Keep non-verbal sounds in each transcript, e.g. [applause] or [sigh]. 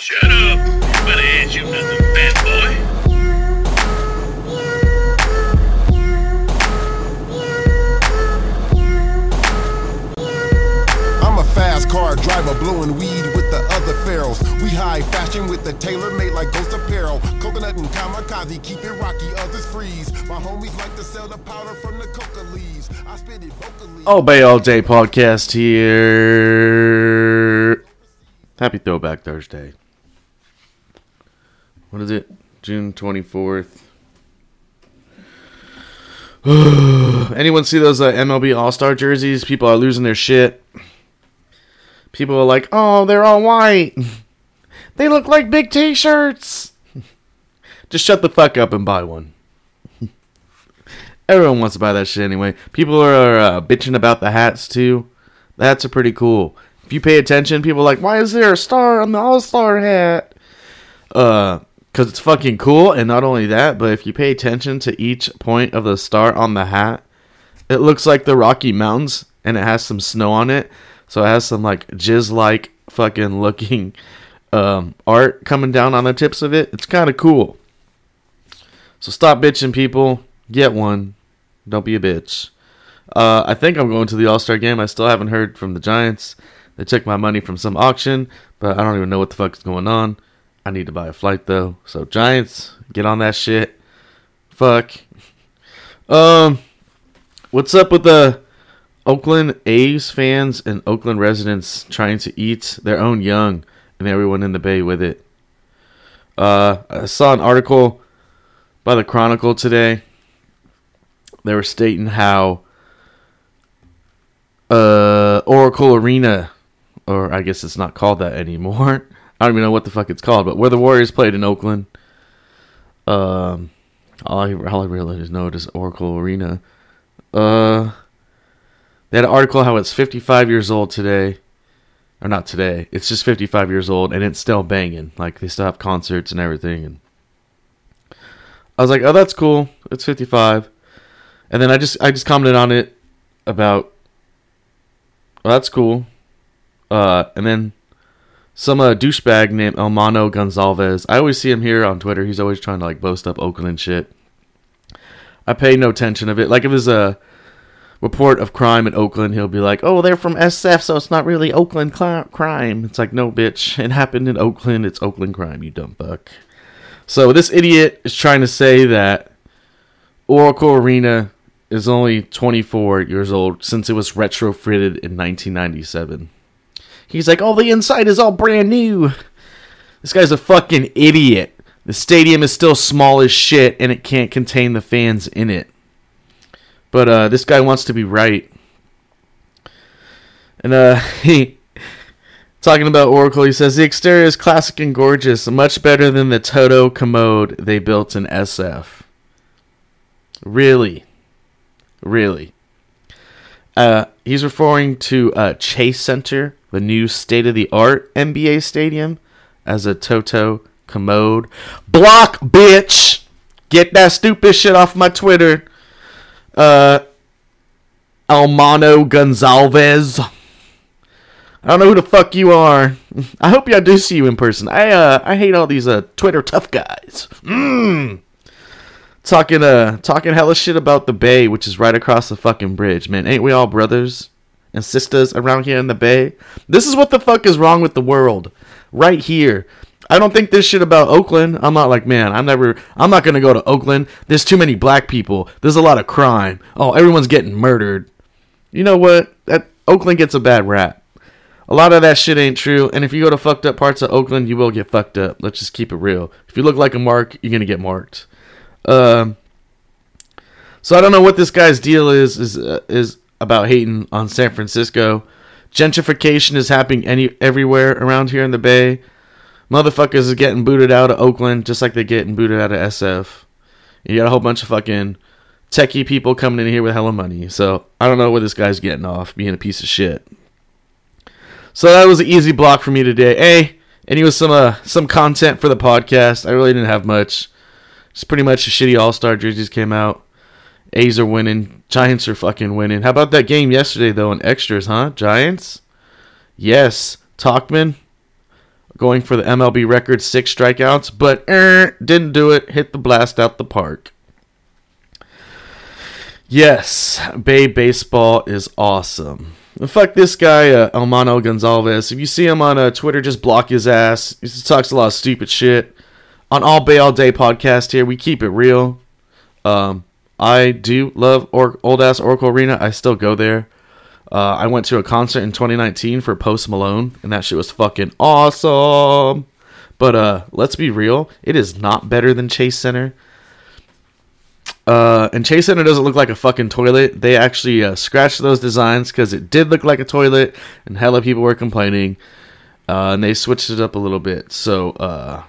Shut up. Nobody asked you nothing, fat boy. I'm a fast car driver blowing weed with the other pharaohs. We high fashion with the tailor made like ghost apparel. Coconut and kamikaze keep it rocky, others freeze. My homies like to sell the powder from the coca leaves. I spit it vocally. All Bay All Day podcast here. Happy Throwback Thursday. What is it? June 24th. [sighs] Anyone see those uh, MLB All Star jerseys? People are losing their shit. People are like, oh, they're all white. [laughs] They look like big t shirts. [laughs] Just shut the fuck up and buy one. [laughs] Everyone wants to buy that shit anyway. People are uh, bitching about the hats too. The hats are pretty cool. If you pay attention, people are like, "Why is there a star on the All Star hat?" Uh, because it's fucking cool. And not only that, but if you pay attention to each point of the star on the hat, it looks like the Rocky Mountains, and it has some snow on it. So it has some like jizz-like fucking looking um, art coming down on the tips of it. It's kind of cool. So stop bitching, people. Get one. Don't be a bitch. Uh, I think I'm going to the All Star game. I still haven't heard from the Giants. They took my money from some auction, but I don't even know what the fuck is going on. I need to buy a flight though. So Giants, get on that shit. Fuck. Um, what's up with the Oakland A's fans and Oakland residents trying to eat their own young and everyone in the Bay with it? Uh, I saw an article by the Chronicle today. They were stating how uh, Oracle Arena, or I guess it's not called that anymore. [laughs] I don't even know what the fuck it's called, but where the Warriors played in Oakland. Um, all I, all I really know is Oracle Arena. Uh, they had an article how it's 55 years old today. Or not today. It's just 55 years old and it's still banging. Like they still have concerts and everything. And I was like, oh, that's cool. It's 55. And then I just I just commented on it about, well, that's cool. Uh, and then some uh, douchebag named Elmano Gonzalez. I always see him here on Twitter. He's always trying to like boast up Oakland and shit. I pay no attention of it. Like if it's a report of crime in Oakland, he'll be like, "Oh, they're from SF, so it's not really Oakland cl- crime." It's like, no, bitch, it happened in Oakland. It's Oakland crime, you dumb fuck. So this idiot is trying to say that Oracle Arena is only 24 years old since it was retrofitted in 1997. He's like, "Oh, the inside is all brand new." This guy's a fucking idiot. The stadium is still small as shit and it can't contain the fans in it. But uh, this guy wants to be right. And uh, [laughs] he talking about Oracle, he says the exterior is classic and gorgeous, much better than the Toto commode they built in SF. Really, really. Uh, he's referring to uh, Chase Center, the new state-of-the-art NBA stadium, as a Toto commode. Block, bitch! Get that stupid shit off my Twitter uh, Almano Gonzalez. I don't know who the fuck you are. [laughs] I hope I do see you in person. I uh I hate all these uh Twitter tough guys. Mmm. Talking uh talking hella shit about the Bay, which is right across the fucking bridge, man. Ain't we all brothers and sisters around here in the Bay? This is what the fuck is wrong with the world. Right here. I don't think this shit about Oakland. I'm not like, man, I'm never, I'm not gonna go to Oakland. There's too many black people. There's a lot of crime. Oh, everyone's getting murdered. You know what? That Oakland gets a bad rap. A lot of that shit ain't true. And if you go to fucked up parts of Oakland, you will get fucked up. Let's just keep it real. If you look like a mark, you're gonna get marked. Um. So I don't know what this guy's deal is is uh, is about hating on San Francisco. Gentrification is happening any everywhere around here in the Bay motherfuckers is getting booted out of Oakland just like they're getting booted out of SF. You got a whole bunch of fucking techie people coming in here with hella money. So I don't know where this guy's getting off being a piece of shit. So that was an easy block for me today. Hey, and he was some uh, some content for the podcast. I really didn't have much. Just pretty much the shitty All Star jerseys came out. A's are winning. Giants are fucking winning. How about that game yesterday though in extras, huh? Giants. Yes, Talkman going for the MLB record six strikeouts, but er, didn't do it. Hit the blast out the park. Yes, Bay baseball is awesome. And fuck this guy, uh, Elmano Gonzalez. If you see him on uh, Twitter, just block his ass. He talks a lot of stupid shit. On All Bay All Day podcast here, we keep it real. Um, I do love or- old ass Oracle Arena. I still go there. Uh, I went to a concert in 2019 for Post Malone, and that shit was fucking awesome. But uh, let's be real, it is not better than Chase Center. Uh, and Chase Center doesn't look like a fucking toilet. They actually uh, scratched those designs because it did look like a toilet, and hella people were complaining. Uh, and they switched it up a little bit. So uh,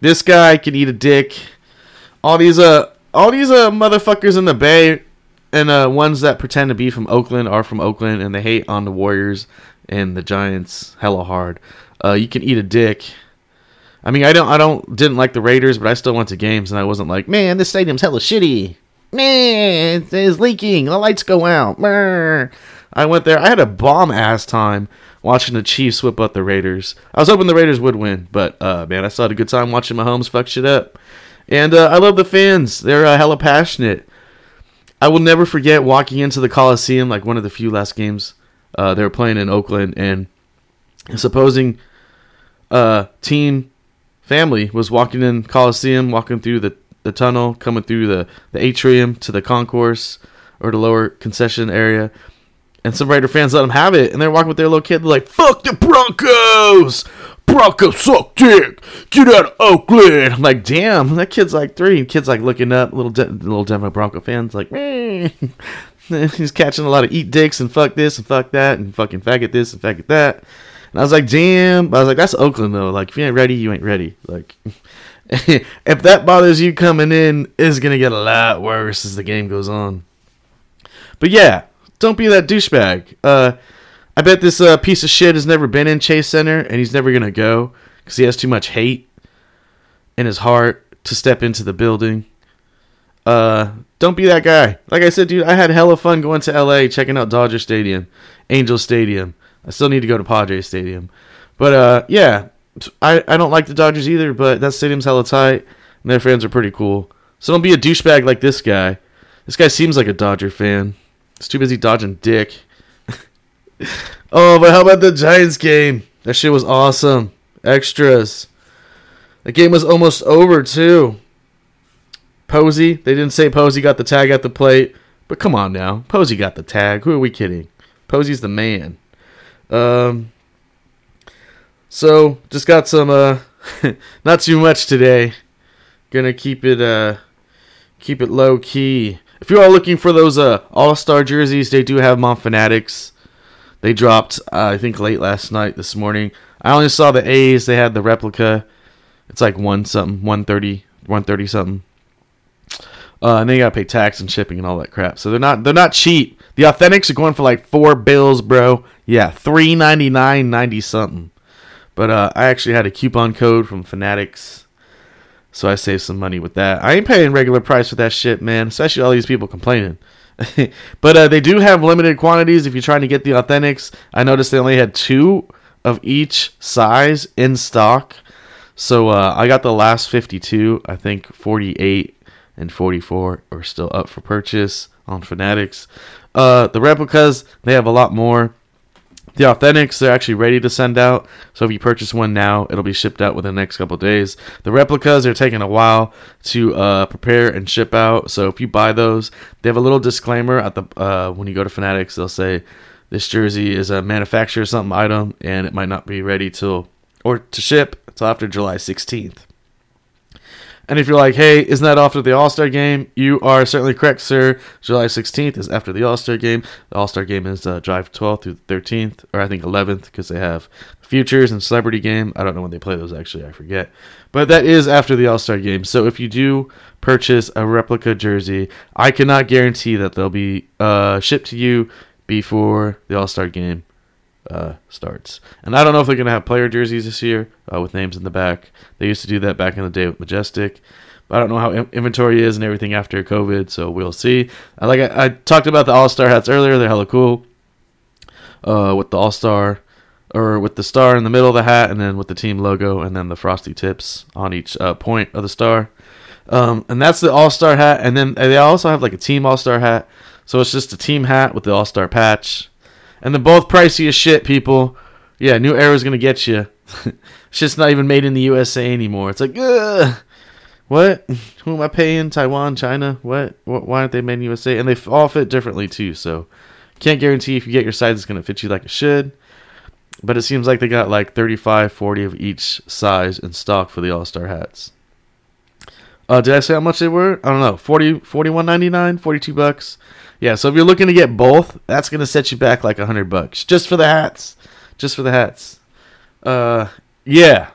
this guy can eat a dick. All these uh, all these uh motherfuckers in the Bay and uh, ones that pretend to be from Oakland are from Oakland, and they hate on the Warriors and the Giants hella hard. Uh, you can eat a dick. I mean, I don't, I don't, didn't like the Raiders, but I still went to games, and I wasn't like, man, this stadium's hella shitty. Man, it's, leaking. The lights go out. Brr. I went there. I had a bomb ass time watching the Chiefs whip up the Raiders. I was hoping the Raiders would win, but uh, man, I still had a good time watching Mahomes fuck shit up. And uh, I love the fans. They're uh, hella passionate. I will never forget walking into the Coliseum, like one of the few last games uh, they were playing in Oakland, and this opposing uh, team family was walking in Coliseum, walking through the, the tunnel, coming through the, the atrium to the concourse or the lower concession area. And some Raider fans let them have it, and they're walking with their little kid. They're like, "Fuck the Broncos! Broncos suck dick! Get out of Oakland!" I'm like, "Damn, that kid's like three. Kid's like looking up, little de- little Denver Bronco fans like, "Man." [laughs] He's catching a lot of eat dicks and fuck this and fuck that and fucking faggot this and faggot that. And I was like, damn. I was like, that's Oakland though. Like, if you ain't ready, you ain't ready. Like, [laughs] if that bothers you coming in, it's gonna get a lot worse as the game goes on. But yeah, don't be that douchebag. Uh, I bet this uh, piece of shit has never been in Chase Center, and he's never gonna go because he has too much hate in his heart to step into the building. Uh, don't be that guy. Like I said, dude, I had hella fun going to LA, checking out Dodger Stadium, Angel Stadium. I still need to go to Padres Stadium. But uh, yeah, I, I don't like the Dodgers either, but that stadium's hella tight, and their fans are pretty cool. So don't be a douchebag like this guy. This guy seems like a Dodger fan. He's too busy dodging dick. [laughs] oh, but how about the Giants game? That shit was awesome. Extras. The game was almost over too. Posey, they didn't say Posey got the tag at the plate, but come on now, Posey got the tag. Who are we kidding? Posey's the man. Um, so just got some uh, [laughs] not too much today. Gonna keep it uh, keep it low key. If you are looking for those uh All Star jerseys, they do have them on Fanatics. They dropped, uh, I think, late last night, this morning. I only saw the A's. They had the replica. It's like one something, one thirty, one thirty something. Uh, and then you gotta pay tax and shipping and all that crap. So they're not they're not cheap. The authentics are going for like four bills, bro. Yeah, three ninety nine, ninety something. But uh, I actually had a coupon code from Fanatics, so I saved some money with that. I ain't paying regular price for that shit, man. Especially all these people complaining. [laughs] but uh, they do have limited quantities if you're trying to get the authentics. I noticed they only had two of each size in stock. So uh, I got the last 52. I think 48 and 44 are still up for purchase on Fanatics. Uh, the replicas, they have a lot more. The authentics, they're actually ready to send out. So if you purchase one now, it'll be shipped out within the next couple days. The replicas are taking a while to uh, prepare and ship out. So if you buy those, they have a little disclaimer at the uh, when you go to Fanatics. They'll say this jersey is a manufacturer something item, and it might not be ready till or to ship until after July 16th. And if you're like, hey, isn't that after the All Star game? You are certainly correct, sir. July 16th is after the All Star game. The All Star game is uh, Drive 12th through the 13th, or I think 11th, because they have Futures and Celebrity game. I don't know when they play those, actually, I forget. But that is after the All Star game. So if you do purchase a replica jersey, I cannot guarantee that they'll be uh, shipped to you before the All Star game uh, starts. And I don't know if they're going to have player jerseys this year uh, with names in the back. They used to do that back in the day with Majestic. But I don't know how in- inventory is and everything after COVID, so we'll see. Like I, I talked about the All Star hats earlier, they're hella cool. Uh, with the All Star or with the star in the middle of the hat, and then with the team logo, and then the frosty tips on each uh, point of the star. Um, and that's the All Star hat, and then they also have like a team All Star hat. So it's just a team hat with the All Star patch, and they're both pricey as shit, people. Yeah, New Era's gonna get you. it's just not even made in the USA anymore. It's like, ugh. What? [laughs] Who am I paying? Taiwan, China? What? what? Why aren't they made in USA? And they all fit differently too. So can't guarantee if you get your size, it's gonna fit you like it should. But it seems like they got like 35, 40 of each size in stock for the All Star hats. Uh, did I say how much they were? I don't know. 40, 41.99, 42 bucks. Yeah, so if you're looking to get both, that's gonna set you back like 100 bucks just for the hats. Just for the hats. Uh, yeah.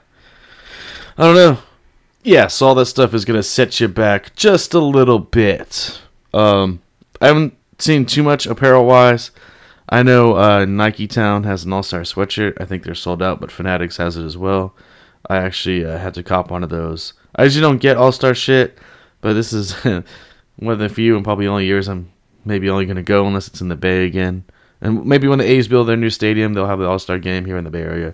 I don't know. Yeah, so all that stuff is gonna set you back just a little bit. Um, I haven't seen too much apparel wise. I know uh, Nike Town has an All Star sweatshirt. I think they're sold out, but Fanatics has it as well. I actually uh, had to cop one of those. I usually don't get All Star shit, but this is [laughs] one of the few and probably only years I'm maybe only gonna go unless it's in the Bay again. And maybe when the A's build their new stadium, they'll have the All Star game here in the Bay Area.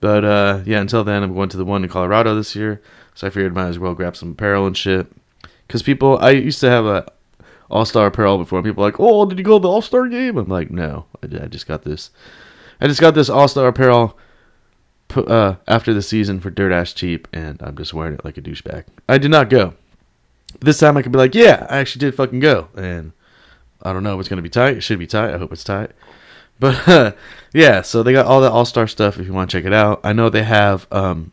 But uh, yeah, until then, I'm going to the one in Colorado this year, so I figured might as well grab some apparel and shit. Because people, I used to have a All Star apparel before, and people like, "Oh, did you go to the All Star game?" I'm like, "No, I, I just got this. I just got this All Star apparel uh, after the season for dirt ass cheap, and I'm just wearing it like a douchebag. I did not go. This time I could be like, yeah, I actually did fucking go, and I don't know if it's gonna be tight. It should be tight. I hope it's tight. But uh, [laughs] yeah, so they got all the All Star stuff if you want to check it out. I know they have um,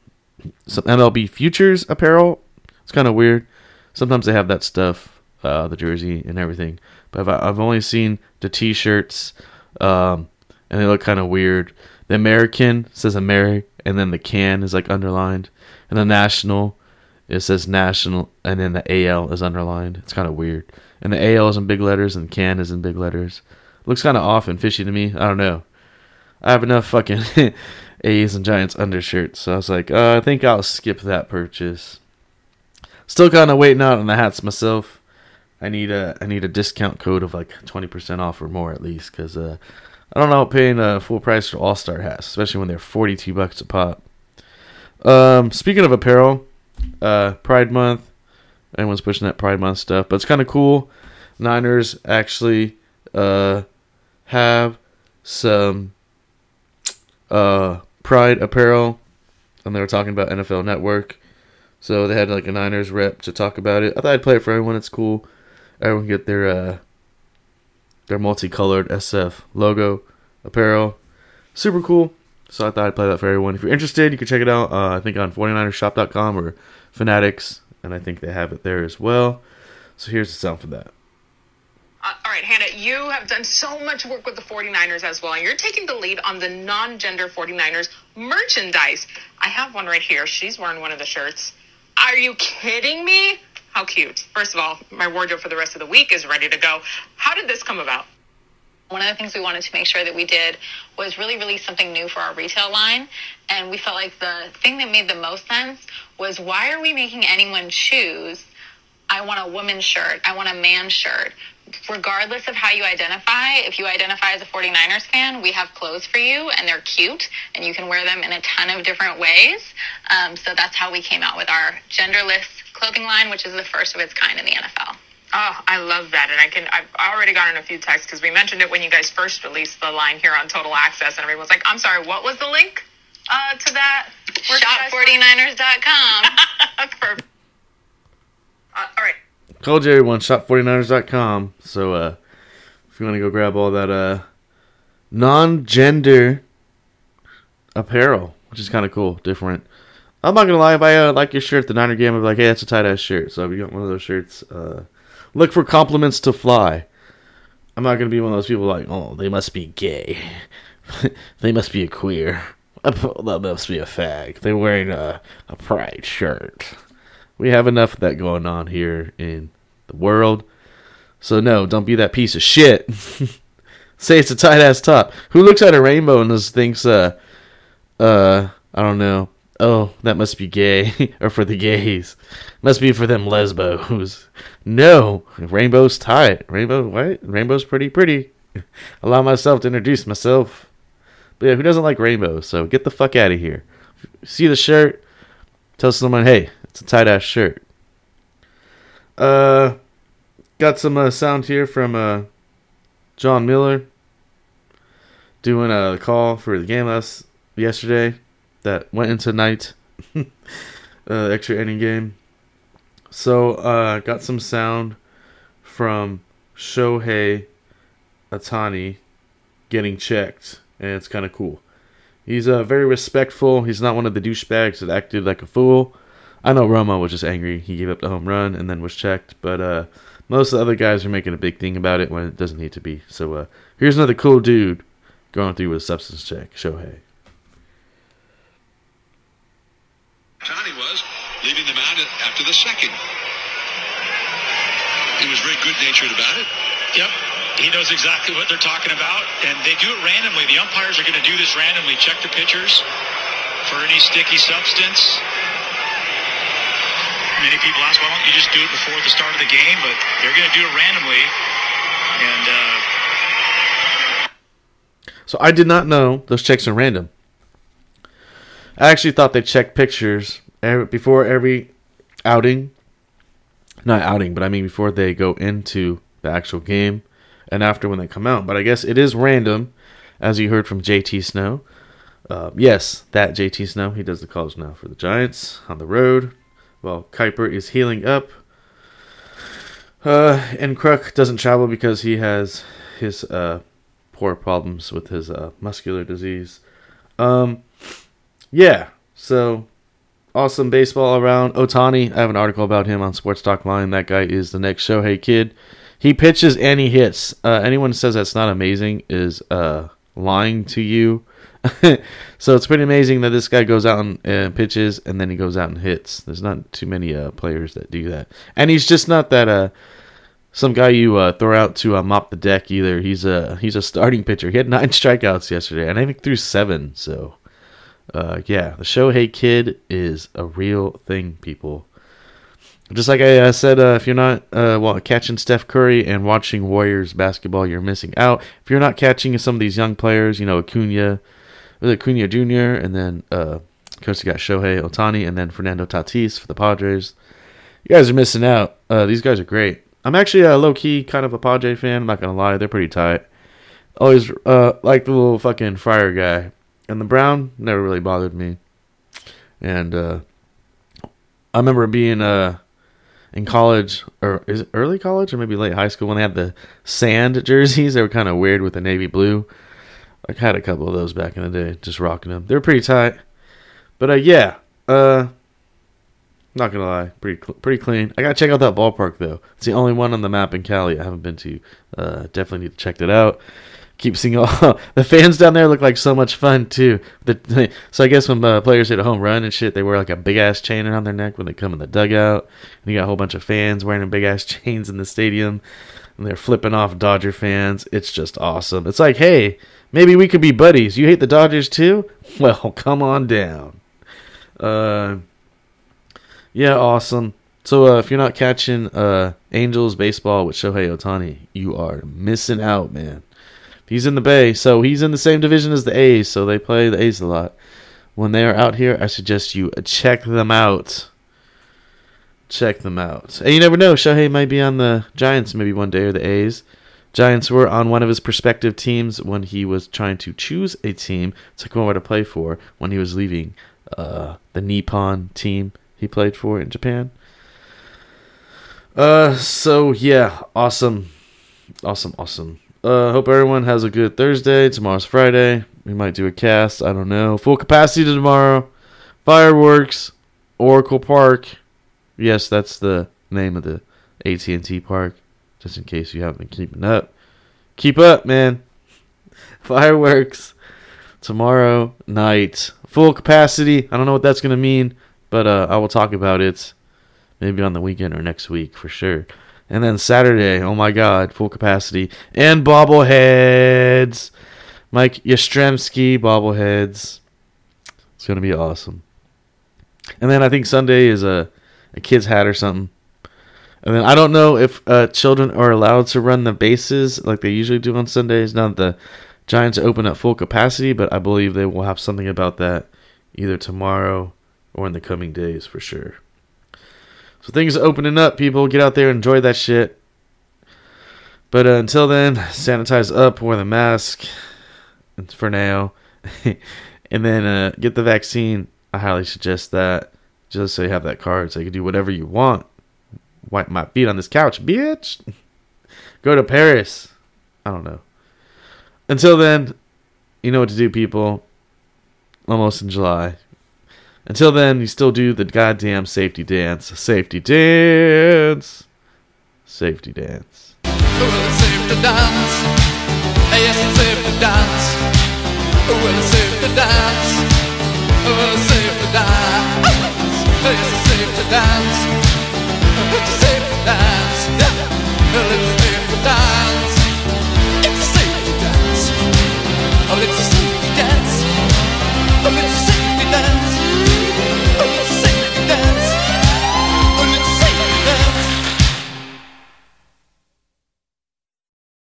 some MLB Futures apparel. It's kind of weird. Sometimes they have that stuff, uh, the jersey and everything. But I've, I've only seen the T-shirts, um, and they look kind of weird. The American says Ameri, and then the can is like underlined, and the National it says National, and then the AL is underlined. It's kind of weird. And the AL is in big letters, and can is in big letters. Looks kind of off and fishy to me. I don't know. I have enough fucking [laughs] A's and Giants undershirts, so I was like, uh, I think I'll skip that purchase. Still kind of waiting out on the hats myself. I need a I need a discount code of like twenty percent off or more at least, because uh, I don't know about paying a full price for All Star hats, especially when they're forty two bucks a pop. Um, speaking of apparel, uh, Pride Month. Everyone's pushing that Pride Month stuff, but it's kind of cool. Niners actually uh, have some uh, Pride apparel, and they were talking about NFL Network. So they had like a Niners rep to talk about it. I thought I'd play it for everyone. It's cool. Everyone get their uh, their multicolored SF logo apparel. Super cool. So I thought I'd play that for everyone. If you're interested, you can check it out. Uh, I think on 49ershop.com or Fanatics, and I think they have it there as well. So here's the sound for that. Uh, all right, Hannah, you have done so much work with the 49ers as well, and you're taking the lead on the non gender 49ers merchandise. I have one right here. She's wearing one of the shirts. Are you kidding me? How cute. First of all, my wardrobe for the rest of the week is ready to go. How did this come about? One of the things we wanted to make sure that we did was really release something new for our retail line. And we felt like the thing that made the most sense was why are we making anyone choose? I want a woman's shirt. I want a man's shirt. Regardless of how you identify, if you identify as a 49ers fan, we have clothes for you and they're cute and you can wear them in a ton of different ways. Um, so that's how we came out with our genderless clothing line, which is the first of its kind in the NFL. Oh, I love that. And I can, I've already gotten a few texts because we mentioned it when you guys first released the line here on Total Access, and everyone's like, I'm sorry, what was the link uh, to that? Where'd you guys- Shop49ers.com. [laughs] Perfect. Uh, all right. Told you everyone, shop49ers.com. So uh, if you want to go grab all that uh, non gender apparel, which is kind of cool, different. I'm not gonna lie, if I uh, like your shirt, the Niner game, I'm like, hey, that's a tight ass shirt. So if you got one of those shirts, uh, look for compliments to fly. I'm not gonna be one of those people like, oh, they must be gay, [laughs] they must be a queer, [laughs] that must be a fag. They're wearing a a pride shirt. We have enough of that going on here in the world. So no, don't be that piece of shit. [laughs] Say it's a tight ass top. Who looks at a rainbow and just thinks, uh, uh, I don't know. Oh, that must be gay, [laughs] or for the gays. Must be for them lesbos. No, rainbow's tight. Rainbow, what? Rainbow's pretty pretty. [laughs] Allow myself to introduce myself. But yeah, who doesn't like rainbows? So get the fuck out of here. See the shirt, tell someone, hey, it's a tight ass shirt. Uh, got some uh, sound here from uh, John Miller doing a call for the game last yesterday that went into night, [laughs] uh, extra inning game. So uh, got some sound from Shohei Ohtani getting checked, and it's kind of cool. He's uh, very respectful. He's not one of the douchebags that acted like a fool. I know Romo was just angry. He gave up the home run and then was checked, but uh, most of the other guys are making a big thing about it when it doesn't need to be. So uh, here's another cool dude going through with a substance check. Shohei. Tony was leaving the mound after the second. He was very good natured about it. Yep. He knows exactly what they're talking about, and they do it randomly. The umpires are going to do this randomly. Check the pitchers for any sticky substance. Many people ask, why don't you just do it before the start of the game? But they're going to do it randomly, and uh, So I did not know those checks are random. I actually thought they checked pictures before every outing. Not outing, but I mean before they go into the actual game and after when they come out. But I guess it is random, as you heard from JT Snow. Uh, yes, that JT Snow. He does the calls now for the Giants on the road. While Kuiper is healing up. Uh, and Kruk doesn't travel because he has his uh, poor problems with his uh, muscular disease. Um, yeah, so awesome baseball around. Otani, I have an article about him on Sports Talk Line. That guy is the next Shohei kid. He pitches and he hits. Uh, anyone who says that's not amazing is uh, lying to you. [laughs] so it's pretty amazing that this guy goes out and uh, pitches and then he goes out and hits. There's not too many uh, players that do that, and he's just not that uh, some guy you uh, throw out to uh, mop the deck either. He's a he's a starting pitcher. He had nine [laughs] strikeouts yesterday, and I think threw seven. So uh, yeah, the Shohei kid is a real thing, people. Just like I uh, said, uh, if you're not uh, well, catching Steph Curry and watching Warriors basketball, you're missing out. If you're not catching some of these young players, you know Acuna, Acuna Jr. and then uh, of course you got Shohei Otani and then Fernando Tatis for the Padres. You guys are missing out. Uh, these guys are great. I'm actually a low key kind of a Padre fan. I'm not gonna lie, they're pretty tight. Always uh, like the little fucking Friar guy, and the Brown never really bothered me. And uh, I remember being uh, in college, or is it early college or maybe late high school when they had the sand jerseys. They were kind of weird with the navy blue. I had a couple of those back in the day, just rocking them. They were pretty tight. But uh, yeah, uh, not gonna lie, pretty cl- pretty clean. I gotta check out that ballpark though. It's the only one on the map in Cali I haven't been to. Uh, definitely need to check that out. Keep seeing all [laughs] the fans down there look like so much fun too. The, so I guess when uh, players hit a home run and shit, they wear like a big ass chain around their neck when they come in the dugout. And you got a whole bunch of fans wearing big ass [laughs] chains in the stadium, and they're flipping off Dodger fans. It's just awesome. It's like, hey, maybe we could be buddies. You hate the Dodgers too? [laughs] Well, come on down. Uh, yeah, awesome. So uh, if you're not catching uh, Angels baseball with Shohei Otani, you are missing out, man. He's in the Bay, so he's in the same division as the A's, so they play the A's a lot. When they are out here, I suggest you check them out. Check them out. And you never know, Shohei might be on the Giants maybe one day or the A's. Giants were on one of his prospective teams when he was trying to choose a team to come over to play for when he was leaving uh, the Nippon team he played for in Japan. Uh, so yeah, awesome, awesome, awesome. Uh, hope everyone has a good Thursday. Tomorrow's Friday. We might do a cast. I don't know. Full capacity tomorrow. Fireworks. Oracle Park. Yes, that's the name of the AT&T park. Just in case you haven't been keeping up. Keep up, man. [laughs] Fireworks tomorrow night. Full capacity. I don't know what that's gonna mean, but uh, I will talk about it maybe on the weekend or next week for sure. And then Saturday, oh my God, full capacity and bobbleheads. Mike Yastrzemski bobbleheads. It's gonna be awesome. And then I think Sunday is a a kid's hat or something. And then I don't know if uh, children are allowed to run the bases like they usually do on Sundays. Now that the Giants open at full capacity, but I believe they will have something about that either tomorrow or in the coming days for sure. So things are opening up, people. Get out there, enjoy that shit. But uh, until then, sanitize up, wear the mask for now, [laughs] and then uh, get the vaccine. I highly suggest that just so you have that card so you can do whatever you want. Wipe my feet on this couch, bitch. [laughs] Go to Paris. I don't know. Until then, you know what to do, people. Almost in July. Until then, you still do the goddamn safety dance. Safety dance. Safety dance. Well, it's safe to dance. Yes, it's safe to dance. Well, it's safe to dance. Well, it's safe to dance. Yes, it's safe to dance. It's safe to dance. Well, it's